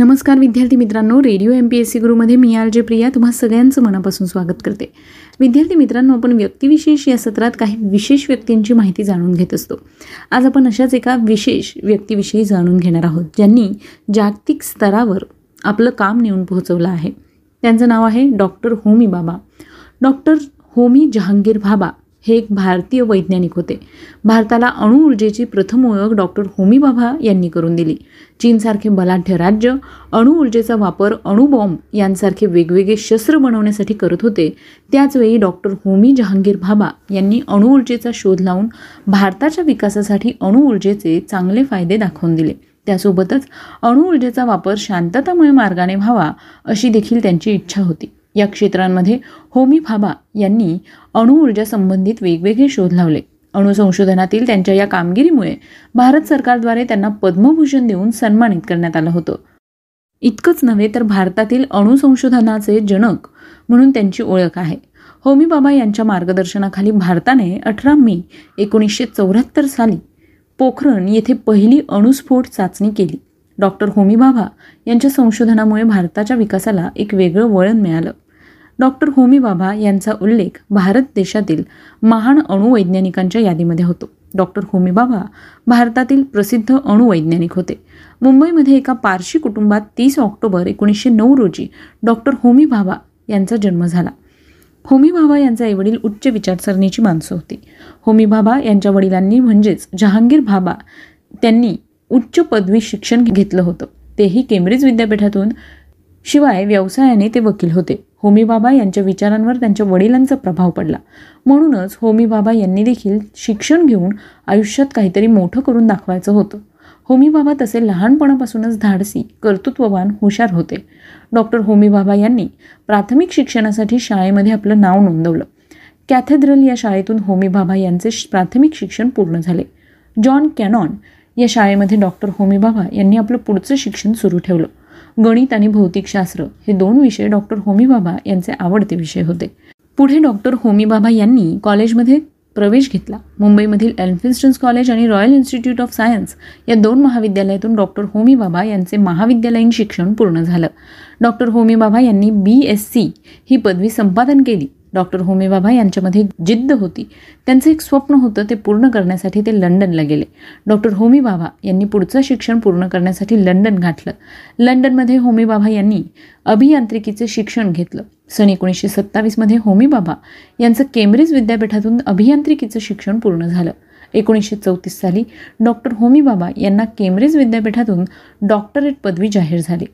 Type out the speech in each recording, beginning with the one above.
नमस्कार विद्यार्थी मित्रांनो radio M P S C गुरुमध्ये मी आर जे प्रिया तुम्हा सगळ्यांचं मनापासून स्वागत करते. विद्यार्थी मित्रांनो आपण व्यक्तिविशेष या सत्रात काही विशेष व्यक्तींची माहिती जाणून घेत असतो. आज आपण अशाच एका विशेष व्यक्तीविषयी जाणून घेणार आहोत ज्यांनी जागतिक स्तरावर आपलं काम नेऊन पोहोचवलं आहे. त्यांचं नाव आहे डॉक्टर होमी बाबा. डॉक्टर होमी जहांगीर बाबा हे एक भारतीय वैज्ञानिक होते. भारताला अणुऊर्जेची प्रथम ओळख डॉक्टर होमीबाभा यांनी करून दिली. चीनसारखे बलाढ्य राज्य अणुऊर्जेचा वापर अणुबॉम्ब यांसारखे वेगवेगळे शस्त्र बनवण्यासाठी करत होते. त्याचवेळी डॉक्टर होमी जहांगीर भाबा यांनी अणुऊर्जेचा शोध लावून भारताच्या विकासासाठी अणुऊर्जेचे चांगले फायदे दाखवून दिले. त्यासोबतच अणुऊर्जेचा वापर शांततामय मार्गाने व्हावा अशी देखील त्यांची इच्छा होती. या क्षेत्रांमध्ये होमी भाभा यांनी अणुऊर्जा संबंधित वेगवेगळे शोध लावले. अणुसंशोधनातील त्यांच्या या कामगिरीमुळे भारत सरकारद्वारे त्यांना पद्मभूषण देऊन सन्मानित करण्यात आलं होतं. इतकंच नव्हे तर भारतातील अणुसंशोधनाचे जनक म्हणून त्यांची ओळख आहे. होमी बाबा यांच्या मार्गदर्शनाखाली भारताने अठरा मे एकोणीसशे चौऱ्याहत्तर साली पोखरण येथे पहिली अणुस्फोट चाचणी केली. डॉक्टर होमी बाबा यांच्या संशोधनामुळे भारताच्या विकासाला एक वेगळं वळण मिळालं. डॉक्टर होमी बाबा यांचा उल्लेख भारत देशातील महान अणुवैज्ञानिकांच्या यादीमध्ये होतो. डॉक्टर होमी बाबा भारतातील प्रसिद्ध अणुवैज्ञानिक होते. मुंबईमध्ये एका पारशी कुटुंबात तीस ऑक्टोबर एकोणीसशे नऊ रोजी डॉक्टर होमी बाबा यांचा जन्म झाला. होमी बाबा यांचे आईवडील उच्च विचारसरणीची माणसं होती. होमी बाबा यांच्या वडिलांनी म्हणजेच जहांगीर बाबा त्यांनी उच्च पदवी शिक्षण घेतलं होतं. तेही केम्ब्रिज विद्यापीठातून. शिवाय व्यवसायाने ते वकील होते. होमी बाबा यांच्या विचारांवर त्यांच्या वडिलांचा प्रभाव पडला. म्हणूनच होमी बाबा यांनी देखील शिक्षण घेऊन आयुष्यात काहीतरी मोठं करून दाखवायचं होतं. होमी बाबा तसे लहानपणापासूनच धाडसी कर्तृत्ववान हुशार होते. डॉक्टर होमी बाबा यांनी प्राथमिक शिक्षणासाठी शाळेमध्ये आपलं नाव नोंदवलं. कॅथेड्रल या शाळेतून होमी बाबा यांचे प्राथमिक शिक्षण पूर्ण झाले. जॉन कॅनॉन या शाळेमध्ये डॉक्टर होमी बाबा यांनी आपलं पुढचं शिक्षण सुरू ठेवलं. गणित आणि भौतिकशास्त्र हे दोन विषय डॉक्टर होमीबाबा यांचे आवडते विषय होते. पुढे डॉक्टर होमीबाबा यांनी कॉलेजमध्ये प्रवेश घेतला. मुंबईमधील एल्फिन्स्टन्स कॉलेज आणि रॉयल इन्स्टिट्यूट ऑफ सायन्स या दोन महाविद्यालयातून डॉक्टर होमी बाबा यांचे महाविद्यालयीन शिक्षण पूर्ण झालं. डॉक्टर होमी बाबा यांनी बी एस सी ही पदवी संपादन केली. डॉक्टर होमीबाबा यांच्यामध्ये जिद्द होती. त्यांचं एक स्वप्न होतं ते पूर्ण करण्यासाठी ते लंडनला गेले. डॉक्टर होमीबाबा यांनी पुढचं शिक्षण पूर्ण करण्यासाठी लंडन गाठलं लंडनमध्ये होमीबाबा यांनी अभियांत्रिकीचे शिक्षण घेतलं. सन एकोणीसशे सत्तावीसमध्ये होमीबाबा यांचं केम्ब्रिज विद्यापीठातून अभियांत्रिकीचं शिक्षण पूर्ण झालं. एकोणीसशे चौतीस साली डॉक्टर होमीबाबा यांना केम्ब्रिज विद्यापीठातून डॉक्टरेट पदवी जाहीर झाली.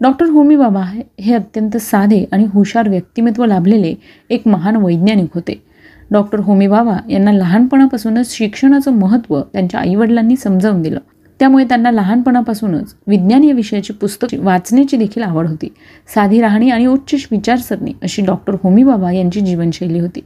डॉक्टर होमी बाबा हे अत्यंत साधे आणि हुशार व्यक्तिमत्व लाभलेले एक महान वैज्ञानिक होते. डॉक्टर होमी बाबा यांना लहानपणापासूनच शिक्षणाचं महत्त्व त्यांच्या आईवडिलांनी समजावून दिलं. त्यामुळे त्यांना लहानपणापासूनच विज्ञान या विषयाची पुस्तक वाचण्याची देखील आवड होती. साधी राहणी आणि उच्च विचारसरणी अशी डॉक्टर होमी बाबा यांची जीवनशैली होती.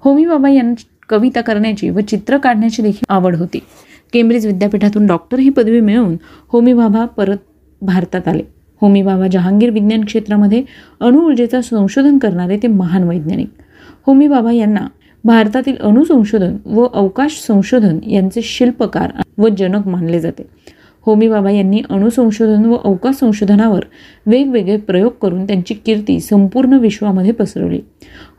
होमी बाबा यांना कविता करण्याची व चित्र काढण्याची देखील आवड होती. केम्ब्रिज विद्यापीठातून डॉक्टर ही पदवी मिळवून होमी बाबा परत भारतात आले. होमी बाबा जहांगीर विज्ञान क्षेत्रामध्ये अणुऊर्जेचा संशोधन करणारे ते महान वैज्ञानिक. होमी बाबा यांना भारतातील अणुसंशोधन व अवकाश संशोधन यांचे शिल्पकार व जनक मानले जाते. होमी बाबा यांनी अणुसंशोधन व अवकाश संशोधनावर वेगवेगळे प्रयोग करून त्यांची कीर्ती संपूर्ण विश्वामध्ये पसरवली.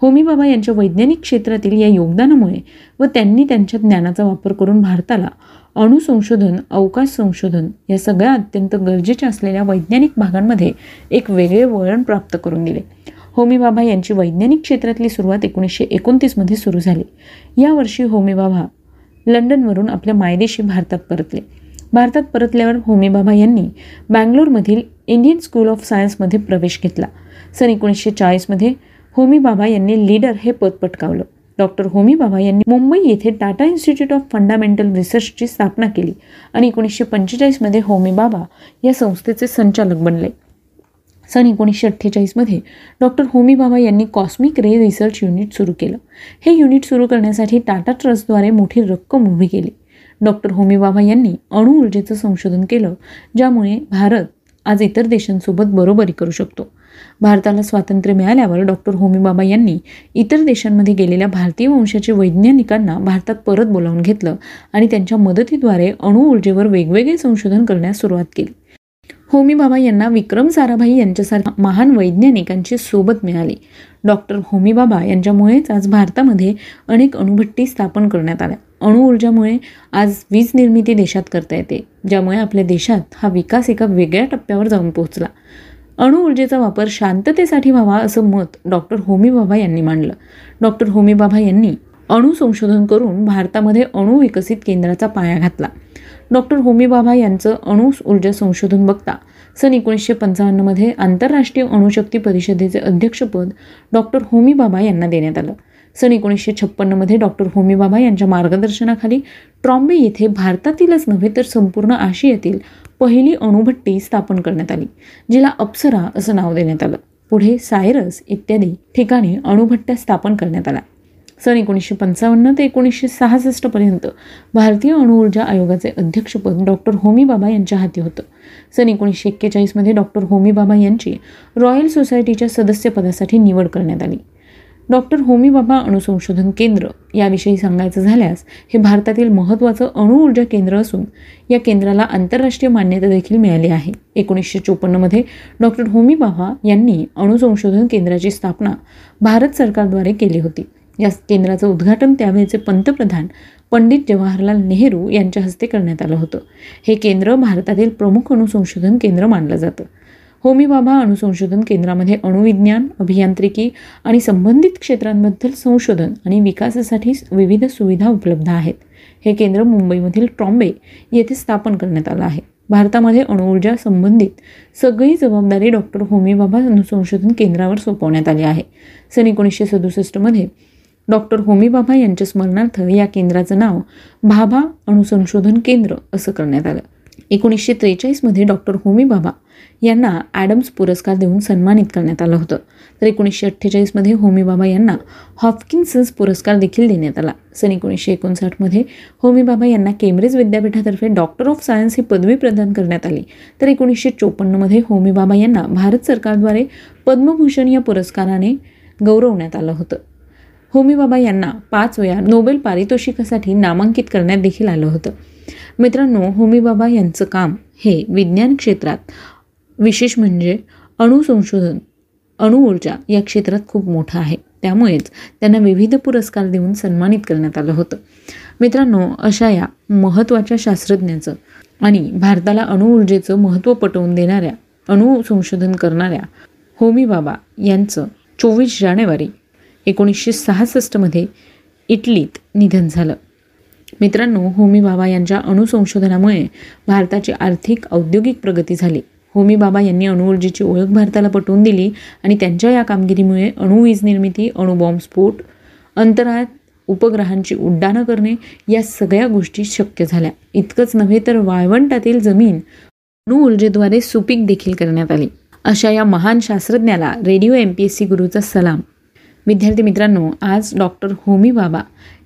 होमी बाबा यांच्या वैज्ञानिक क्षेत्रातील या योगदानामुळे व त्यांनी त्यांच्या ज्ञानाचा वापर करून भारताला अणुसंशोधन अवकाश संशोधन या सगळ्या अत्यंत गरजेच्या असलेल्या वैज्ञानिक भागांमध्ये एक वेगळे वळण प्राप्त करून दिले. होमी बाबा यांची वैज्ञानिक क्षेत्रातली सुरुवात एकोणीसशे एकोणतीसमध्ये सुरू झाली. यावर्षी होमी बाबा लंडनवरून आपल्या मायदेशी भारतात परतले. भारतात परतल्यावर होमी बाबा यांनी बँगलोरमधील इंडियन स्कूल ऑफ सायन्समध्ये प्रवेश घेतला. सन एकोणीसशे चाळीसमध्ये होमी बाबा यांनी लीडर हे पद पटकावलं. डॉक्टर होमी बाबा यांनी मुंबई येथे टाटा इन्स्टिट्यूट ऑफ फंडामेंटल रिसर्चची स्थापना केली आणि एकोणीसशे पंचेचाळीसमध्ये होमी बाबा या संस्थेचे संचालक बनले. सन एकोणीसशे अठ्ठेचाळीसमध्ये डॉक्टर होमी बाबा यांनी कॉस्मिक रे रिसर्च युनिट सुरू केलं. हे युनिट सुरू करण्यासाठी टाटा ट्रस्टद्वारे मोठी रक्कम उभी केली. डॉक्टर होमी बाबा यांनी अणुऊर्जेचं संशोधन केलं ज्यामुळे भारत आज इतर देशांसोबत बरोबरी करू शकतो. भारताला स्वातंत्र्य मिळाल्यावर डॉक्टर होमीबाबा यांनी इतर देशांमध्ये गेलेल्या भारतीय वंशाच्या वैज्ञानिकांना भारतात परत बोलावून घेतलं आणि त्यांच्या मदतीद्वारे अणुऊर्जेवर वेगवेगळे संशोधन करण्यास सुरुवात केली. होमी बाबा यांना विक्रम साराभाई यांच्यासारख्या महान वैज्ञानिकांची सोबत मिळाली. डॉक्टर होमी बाबा यांच्यामुळेच आज भारतामध्ये अनेक अणुभट्टी स्थापन करण्यात आल्या. अणुऊर्जामुळे आज वीज निर्मिती देशात करता येते ज्यामुळे आपल्या देशात हा विकास एका वेगळ्या टप्प्यावर जाऊन पोहोचला. अणुऊर्जेचा वापर शांततेसाठी व्हावा असं मत डॉक्टर होमी बाबा यांनी मांडलं. डॉक्टर होमी बाबा यांनी अणु संशोधन करून भारतामध्ये अणु विकसित केंद्राचा पाया घातला. डॉक्टर होमी बाबा यांचं अणु ऊर्जा संशोधन बघता सन एकोणीसशे पंचावन्नमध्ये आंतरराष्ट्रीय अणुशक्ती परिषदेचे अध्यक्षपद डॉक्टर होमी बाबा यांना देण्यात आलं. सन एकोणीसशे छप्पन्नमध्ये डॉक्टर होमीबाबा यांच्या मार्गदर्शनाखाली ट्रॉम्बे येथे भारतातीलच नव्हे तर संपूर्ण आशियातील पहिली अणुभट्टी स्थापन करण्यात आली जिला अप्सरा असं नाव देण्यात आलं. पुढे सायरस इत्यादी ठिकाणी अणुभट्ट्या स्थापन करण्यात आल्या. सन एकोणीसशे पंचावन्न ते एकोणीसशे सहासष्टपर्यंत भारतीय अणुऊर्जा आयोगाचे अध्यक्षपद डॉक्टर होमी बाबा यांच्या हाती होतं. सन एकोणीसशे एक्केचाळीसमध्ये डॉक्टर होमी बाबा यांची रॉयल सोसायटीच्या सदस्यपदासाठी निवड करण्यात आली. डॉक्टर होमी बाबा अणुसंशोधन केंद्र याविषयी सांगायचं झाल्यास हे भारतातील महत्त्वाचं अणुऊर्जा केंद्र असून या केंद्राला आंतरराष्ट्रीय मान्यता देखील मिळाली आहे. एकोणीसशे चोपन्नमध्ये डॉक्टर होमी बाबा यांनी अणुसंशोधन केंद्राची स्थापना भारत सरकारद्वारे केली होती. या केंद्राचं उद्घाटन त्यावेळेचे पंतप्रधान पंडित जवाहरलाल नेहरू यांच्या हस्ते करण्यात आलं होतं. हे केंद्र भारतातील प्रमुख अणुसंशोधन केंद्र मानलं जातं. होमीबाबा अणुसंशोधन केंद्रामध्ये अणुविज्ञान अभियांत्रिकी आणि संबंधित क्षेत्रांबद्दल संशोधन आणि विकासासाठी विविध सुविधा उपलब्ध आहेत. हे केंद्र मुंबईमधील ट्रॉम्बे येथे स्थापन करण्यात आलं आहे. भारतामध्ये अणुऊर्जा संबंधित सगळी जबाबदारी डॉक्टर होमीबाबा अणुसंशोधन केंद्रावर सोपवण्यात आली आहे. सन एकोणीसशे सदुसष्टमध्ये डॉक्टर होमीबाबा यांच्या स्मरणार्थ या केंद्राचं नाव भाभा अणुसंशोधन केंद्र असं करण्यात आलं. एकोणीसशे त्रेचाळीसमध्ये डॉक्टर होमी बाबा यांना ॲडम्स पुरस्कार देऊन सन्मानित करण्यात आलं होतं. तर एकोणीसशे अठ्ठेचाळीसमध्ये होमी बाबा यांना हॉफकिन्सन्स पुरस्कार देखील देण्यात आला. सन एकोणीसशे एकोणसाठमध्ये होमी बाबा यांना केम्ब्रिज विद्यापीठातर्फे डॉक्टर ऑफ सायन्स ही पदवी प्रदान करण्यात आली. तर एकोणीसशे चोपन्नमध्ये होमी बाबा यांना भारत सरकारद्वारे पद्मभूषण या पुरस्काराने गौरवण्यात आलं होतं. होमी बाबा यांना पाच वेळा नोबेल पारितोषिकासाठी नामांकित करण्यात देखील आलं होतं. मित्रांनो होमी बाबा यांचं काम हे विज्ञान क्षेत्रात विशेष म्हणजे अणुसंशोधन अणुऊर्जा या क्षेत्रात खूप मोठं आहे. त्यामुळेच त्यांना विविध पुरस्कार देऊन सन्मानित करण्यात आलं होतं. मित्रांनो अशा या महत्त्वाच्या शास्त्रज्ञाचं आणि भारताला अणुऊर्जेचं महत्त्व पटवून देणाऱ्या अणुसंशोधन करणाऱ्या होमी बाबा यांचं चोवीस जानेवारी एकोणीसशे सहासष्टमध्ये इटलीत निधन झालं. मित्रांनो होमी बाबा यांच्या अणुसंशोधनामुळे भारताची आर्थिक औद्योगिक प्रगती झाली. होमी बाबा यांनी अणुऊर्जेची ओळख भारताला पटवून दिली आणि त्यांच्या या कामगिरीमुळे अणुवीज निर्मिती अणुबॉम्बस्फोट अंतराळात उपग्रहांची उड्डाणं करणे या सगळ्या गोष्टी शक्य झाल्या. इतकंच नव्हे तर वाळवंटातील जमीन अणुऊर्जेद्वारे सुपीक देखील करण्यात आली. अशा या महान शास्त्रज्ञाला radio M P S C गुरुचा सलाम. विद्यार्थी मित्रांनो आज डॉक्टर होमी बाबा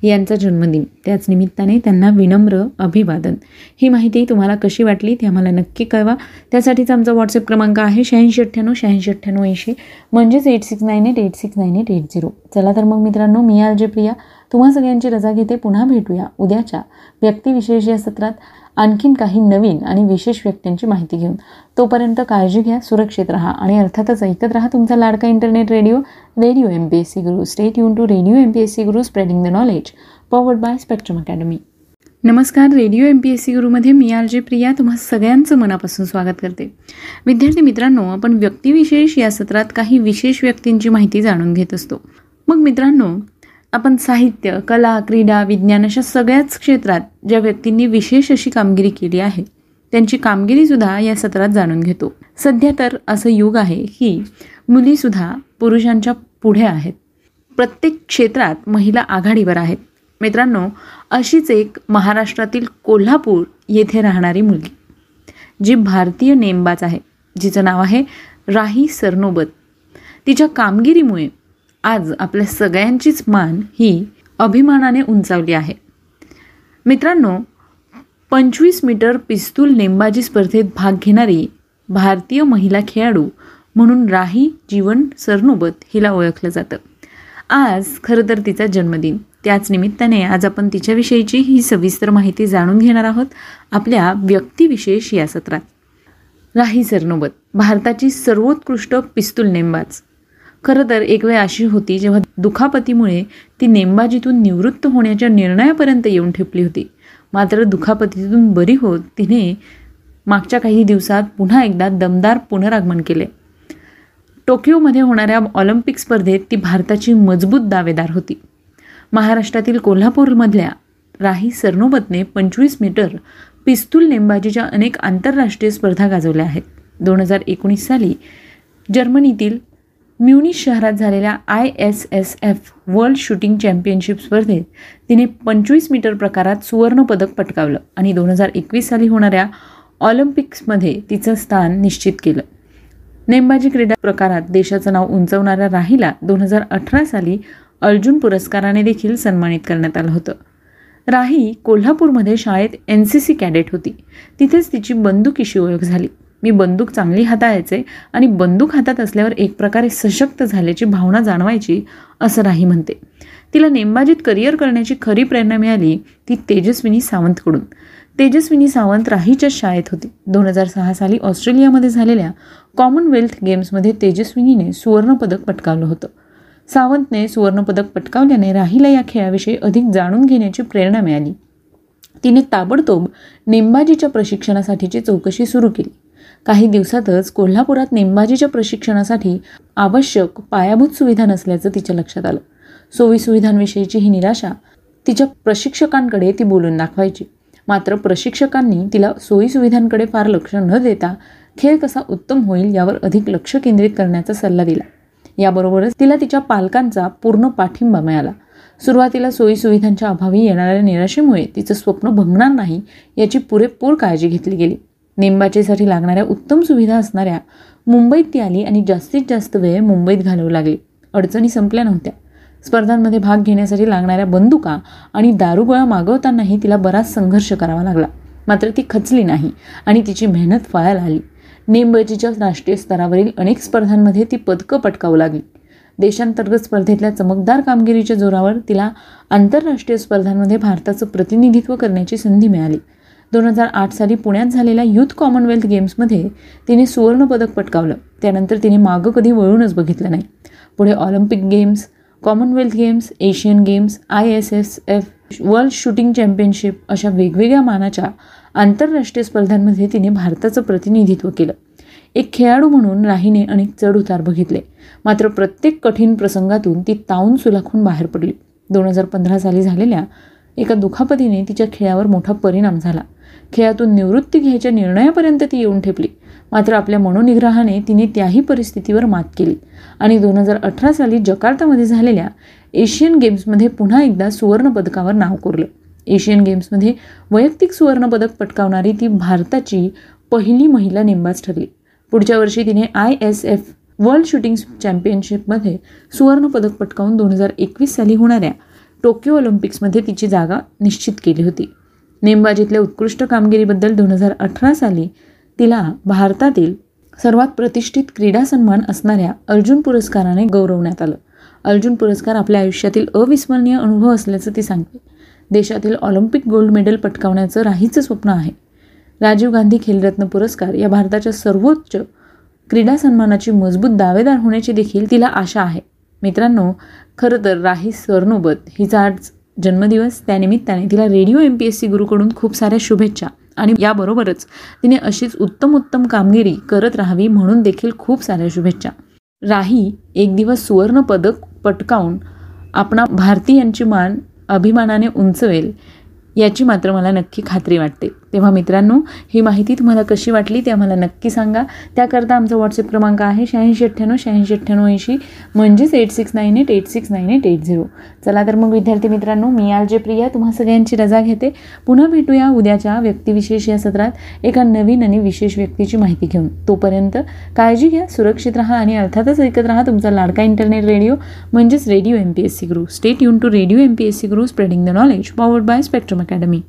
यांचा जन्मदिन. त्याच निमित्ताने त्यांना विनम्र अभिवादन. ही माहिती तुम्हाला कशी वाटली ती आम्हाला नक्की कळवा. त्यासाठीचा आमचा व्हॉट्सअप क्रमांक आहे शहाऐंशी अठ्ठ्याण्णव शहाऐंशी अठ्ठ्याण्णव ऐंशी. म्हणजेच eight six nine eight eight six nine eight eight zero चला तर मग मित्रांनो मी आर जे प्रिया. तुम्हा सगळ्यांची रजा घेते. पुन्हा भेटूया उद्याच्या व्यक्तिविशेष या सत्रात. आणखीन काही नवीन आणि विशेष व्यक्तींची माहिती घेऊन. तोपर्यंत काळजी घ्या सुरक्षित राहा आणि अर्थातच ऐकत राहा तुमचा लाडका internet radio. Radio M P S C Guru stay युन to radio M P S C Guru spreading the knowledge powered by Spectrum Academy नमस्कार. Radio M P S C गुरुमध्ये मी आर जे प्रिया. तुम्हा सगळ्यांचं मनापासून स्वागत करते. विद्यार्थी मित्रांनो आपण व्यक्तिविशेष या सत्रात काही विशेष व्यक्तींची माहिती जाणून घेत असतो. मग मित्रांनो आपण साहित्य कला क्रीडा विज्ञान अशा सगळ्याच क्षेत्रात ज्या व्यक्तींनी विशेष अशी कामगिरी केली आहे त्यांची कामगिरीसुद्धा या सत्रात जाणून घेतो. सध्या तर असं युग आहे की मुलीसुद्धा पुरुषांच्या पुढे आहेत. प्रत्येक क्षेत्रात महिला आघाडीवर आहेत. मित्रांनो अशीच एक महाराष्ट्रातील कोल्हापूर येथे राहणारी मुलगी जी भारतीय नेमबाज आहे. जिचं नाव आहे राही सरनोबत. तिच्या कामगिरीमुळे आज आपल्या सगळ्यांचीच मान ही अभिमानाने उंचावली आहे. मित्रांनो पंचवीस मीटर पिस्तूल नेमबाजी स्पर्धेत भाग घेणारी भारतीय महिला खेळाडू म्हणून राही जीवन सरनोबत हिला ओळखलं जातं. आज खरं तर तिचा जन्मदिन. त्याच निमित्ताने आज आपण तिच्याविषयीची ही सविस्तर माहिती जाणून घेणार आहोत आपल्या व्यक्तिविशेष या सत्रात. राही सरनोबत भारताची सर्वोत्कृष्ट पिस्तूल नेमबाज. खरं तर एक वेळ अशी होती जेव्हा दुखापतीमुळे ती नेमबाजीतून निवृत्त होण्याच्या निर्णयापर्यंत येऊन ठेपली होती. मात्र दुखापतीतून बरी होत तिने मागच्या काही दिवसात पुन्हा एकदा दमदार पुनरागमन केले. टोकियोमध्ये होणाऱ्या ऑलिम्पिक स्पर्धेत ती भारताची मजबूत दावेदार होती. महाराष्ट्रातील कोल्हापूरमधल्या राही सरनोबतने पंचवीस मीटर पिस्तूल नेमबाजीच्या अनेक आंतरराष्ट्रीय स्पर्धा गाजवल्या आहेत. दोन हजार एकोणीस साली जर्मनीतील म्युनिश शहरात झालेल्या I S S F World Shooting Championship स्पर्धेत तिने पंचवीस मीटर प्रकारात सुवर्णपदक पटकावलं आणि दोन हजार एकवीस साली होणाऱ्या ऑलिम्पिक्समध्ये तिचं स्थान निश्चित केलं. नेमबाजी क्रीडा प्रकारात देशाचं नाव उंचवणाऱ्या राहीला दोन हजार अठरा साली अर्जुन पुरस्काराने देखील सन्मानित करण्यात आलं होतं. राही कोल्हापूरमध्ये शाळेत एन सी सी कॅडेट होती. तिथेच तिची बंदुकीशी ओळख झाली. मी बंदूक चांगली हाताळायचे आणि बंदूक हातात असल्यावर एक प्रकारे सशक्त झाल्याची भावना जाणवायची असं राही म्हणते. तिला नेमबाजीत करिअर करण्याची खरी प्रेरणा मिळाली ती तेजस्विनी सावंतकडून. तेजस्विनी सावंत राहीच्या शाळेत होती. दोन हजार सहा साली ऑस्ट्रेलियामध्ये झालेल्या कॉमनवेल्थ गेम्समध्ये तेजस्विनीने सुवर्णपदक पटकावलं होतं. सावंतने सुवर्णपदक पटकावल्याने राहीला या खेळाविषयी अधिक जाणून घेण्याची प्रेरणा मिळाली. तिने ताबडतोब नेमबाजीच्या प्रशिक्षणासाठीची चौकशी सुरू केली. काही दिवसातच कोल्हापुरात नेमबाजीच्या प्रशिक्षणासाठी आवश्यक पायाभूत सुविधा नसल्याचं तिच्या लक्षात आलं. सोयीसुविधांविषयीची ही निराशा तिच्या प्रशिक्षकांकडे ती बोलून दाखवायची. मात्र प्रशिक्षकांनी तिला सोयीसुविधांकडे फार लक्ष न देता खेळ कसा उत्तम होईल यावर अधिक लक्ष केंद्रित करण्याचा सल्ला दिला. याबरोबरच तिला तिच्या पालकांचा पूर्ण पाठिंबा मिळाला. सुरुवातीला सोयीसुविधांच्या अभावी येणाऱ्या निराशेमुळे तिचं स्वप्न भंगणार नाही याची पुरेपूर काळजी घेतली गेली. नेमबाजीसाठी लागणाऱ्या उत्तम सुविधा असणाऱ्या मुंबईत ती आली आणि जास्तीत जास्त वेळ मुंबईत घालवू लागली. अडचणी संपल्या नव्हत्या. स्पर्धांमध्ये भाग घेण्यासाठी लागणाऱ्या बंदुका आणि दारुगोळा मागवतानाही तिला बराच संघर्ष करावा लागला. मात्र ती खचली नाही आणि तिची मेहनत फळायला आली. नेमबाजीच्या राष्ट्रीय स्तरावरील अनेक स्पर्धांमध्ये ती पदकं पटकावू लागली. देशांतर्गत स्पर्धेतल्या चमकदार कामगिरीच्या जोरावर तिला आंतरराष्ट्रीय स्पर्धांमध्ये भारताचं प्रतिनिधित्व करण्याची संधी मिळाली. दोन हजार आठ साली पुण्यात झालेल्या युथ कॉमनवेल्थ गेम्समध्ये तिने सुवर्णपदक पटकावलं. त्यानंतर तिने मागं कधी वळूनच बघितलं नाही. पुढे Olympic games Commonwealth games Asian games I S S F world shooting championship अशा वेगवेगळ्या मानाच्या आंतरराष्ट्रीय स्पर्धांमध्ये तिने भारताचं प्रतिनिधित्व केलं. एक खेळाडू म्हणून राहीने अनेक चढउतार बघितले. मात्र प्रत्येक कठीण प्रसंगातून ती ताऊन सुलाखून बाहेर पडली. दोन हजार पंधरा साली झालेल्या एका दुखापतीने तिच्या खेळावर मोठा परिणाम झाला. खेळातून निवृत्ती घ्यायच्या निर्णयापर्यंत ती येऊन ठेपली. मात्र आपल्या मनोनिग्रहाने तिने त्याही परिस्थितीवर मात केली. आणि दोन हजार अठरा साली जकार्तामध्ये झालेल्या एशियन गेम्समध्ये पुन्हा एकदा सुवर्णपदकावर नाव कोरलं. एशियन गेम्समध्ये वैयक्तिक सुवर्णपदक पटकावणारी ती भारताची पहिली महिला नेमबाज ठरली. पुढच्या वर्षी तिने I S F world shooting चॅम्पियनशिपमध्ये सुवर्णपदक पटकावून दोन हजार एकवीस साली होणाऱ्या टोकियो ऑलिम्पिक्समध्ये तिची जागा निश्चित केली होती. नेमबाजीतल्या उत्कृष्ट कामगिरीबद्दल दोन हजार अठरा साली तिला भारतातील सर्वात प्रतिष्ठित क्रीडा सन्मान असणाऱ्या अर्जुन पुरस्काराने गौरवण्यात आलं. अर्जुन पुरस्कार आपल्या आयुष्यातील अविस्मरणीय अनुभव असल्याचं ती सांगते. देशातील ऑलिम्पिक गोल्ड मेडल पटकावण्याचं राहीचं स्वप्न आहे. राजीव गांधी खेलरत्न पुरस्कार या भारताच्या सर्वोच्च क्रीडा सन्मानाची मजबूत दावेदार होण्याची देखील तिला आशा आहे. मित्रांनो खरं तर राही सरनोबत हिचा आज जन्मदिवस. त्यानिमित्ताने तिला radio M P S C गुरुकडून खूप साऱ्या शुभेच्छा. आणि याबरोबरच तिने अशीच उत्तम उत्तम कामगिरी करत राहावी म्हणून देखील खूप साऱ्या शुभेच्छा. राही एक दिवस सुवर्ण पदक पटकावून आपणा भारतीयांची मान अभिमानाने उंचवेल याची मात्र मला नक्की खात्री वाटते. तेव्हा मित्रांनो ही माहिती तुम्हाला कशी वाटली ते आम्हाला नक्की सांगा. त्याकरता आमचा व्हॉट्सअप क्रमांक आहे शहाऐंशी अठ्ठ्याण्णव शहाऐंशी अठ्ठ्याण्णव ऐंशी म्हणजेच eight six nine eight eight six nine eight eight zero चला तर मग विद्यार्थी मित्रांनो मी आज जे प्रिया तुम्हा सगळ्यांची रजा घेते. पुन्हा भेटूया उद्याच्या व्यक्तिविशेष या सत्रात. एका नवीन आणि विशेष व्यक्तीची माहिती घेऊन. तोपर्यंत काळजी घ्या सुरक्षित राहा आणि अर्थातच ऐकत राहा तुमचा लाडका इंटरनेट रेडिओ म्हणजेच radio M P S C guru stay युन to radio M P S C guru spreading the knowledge powered by Spectrum Academy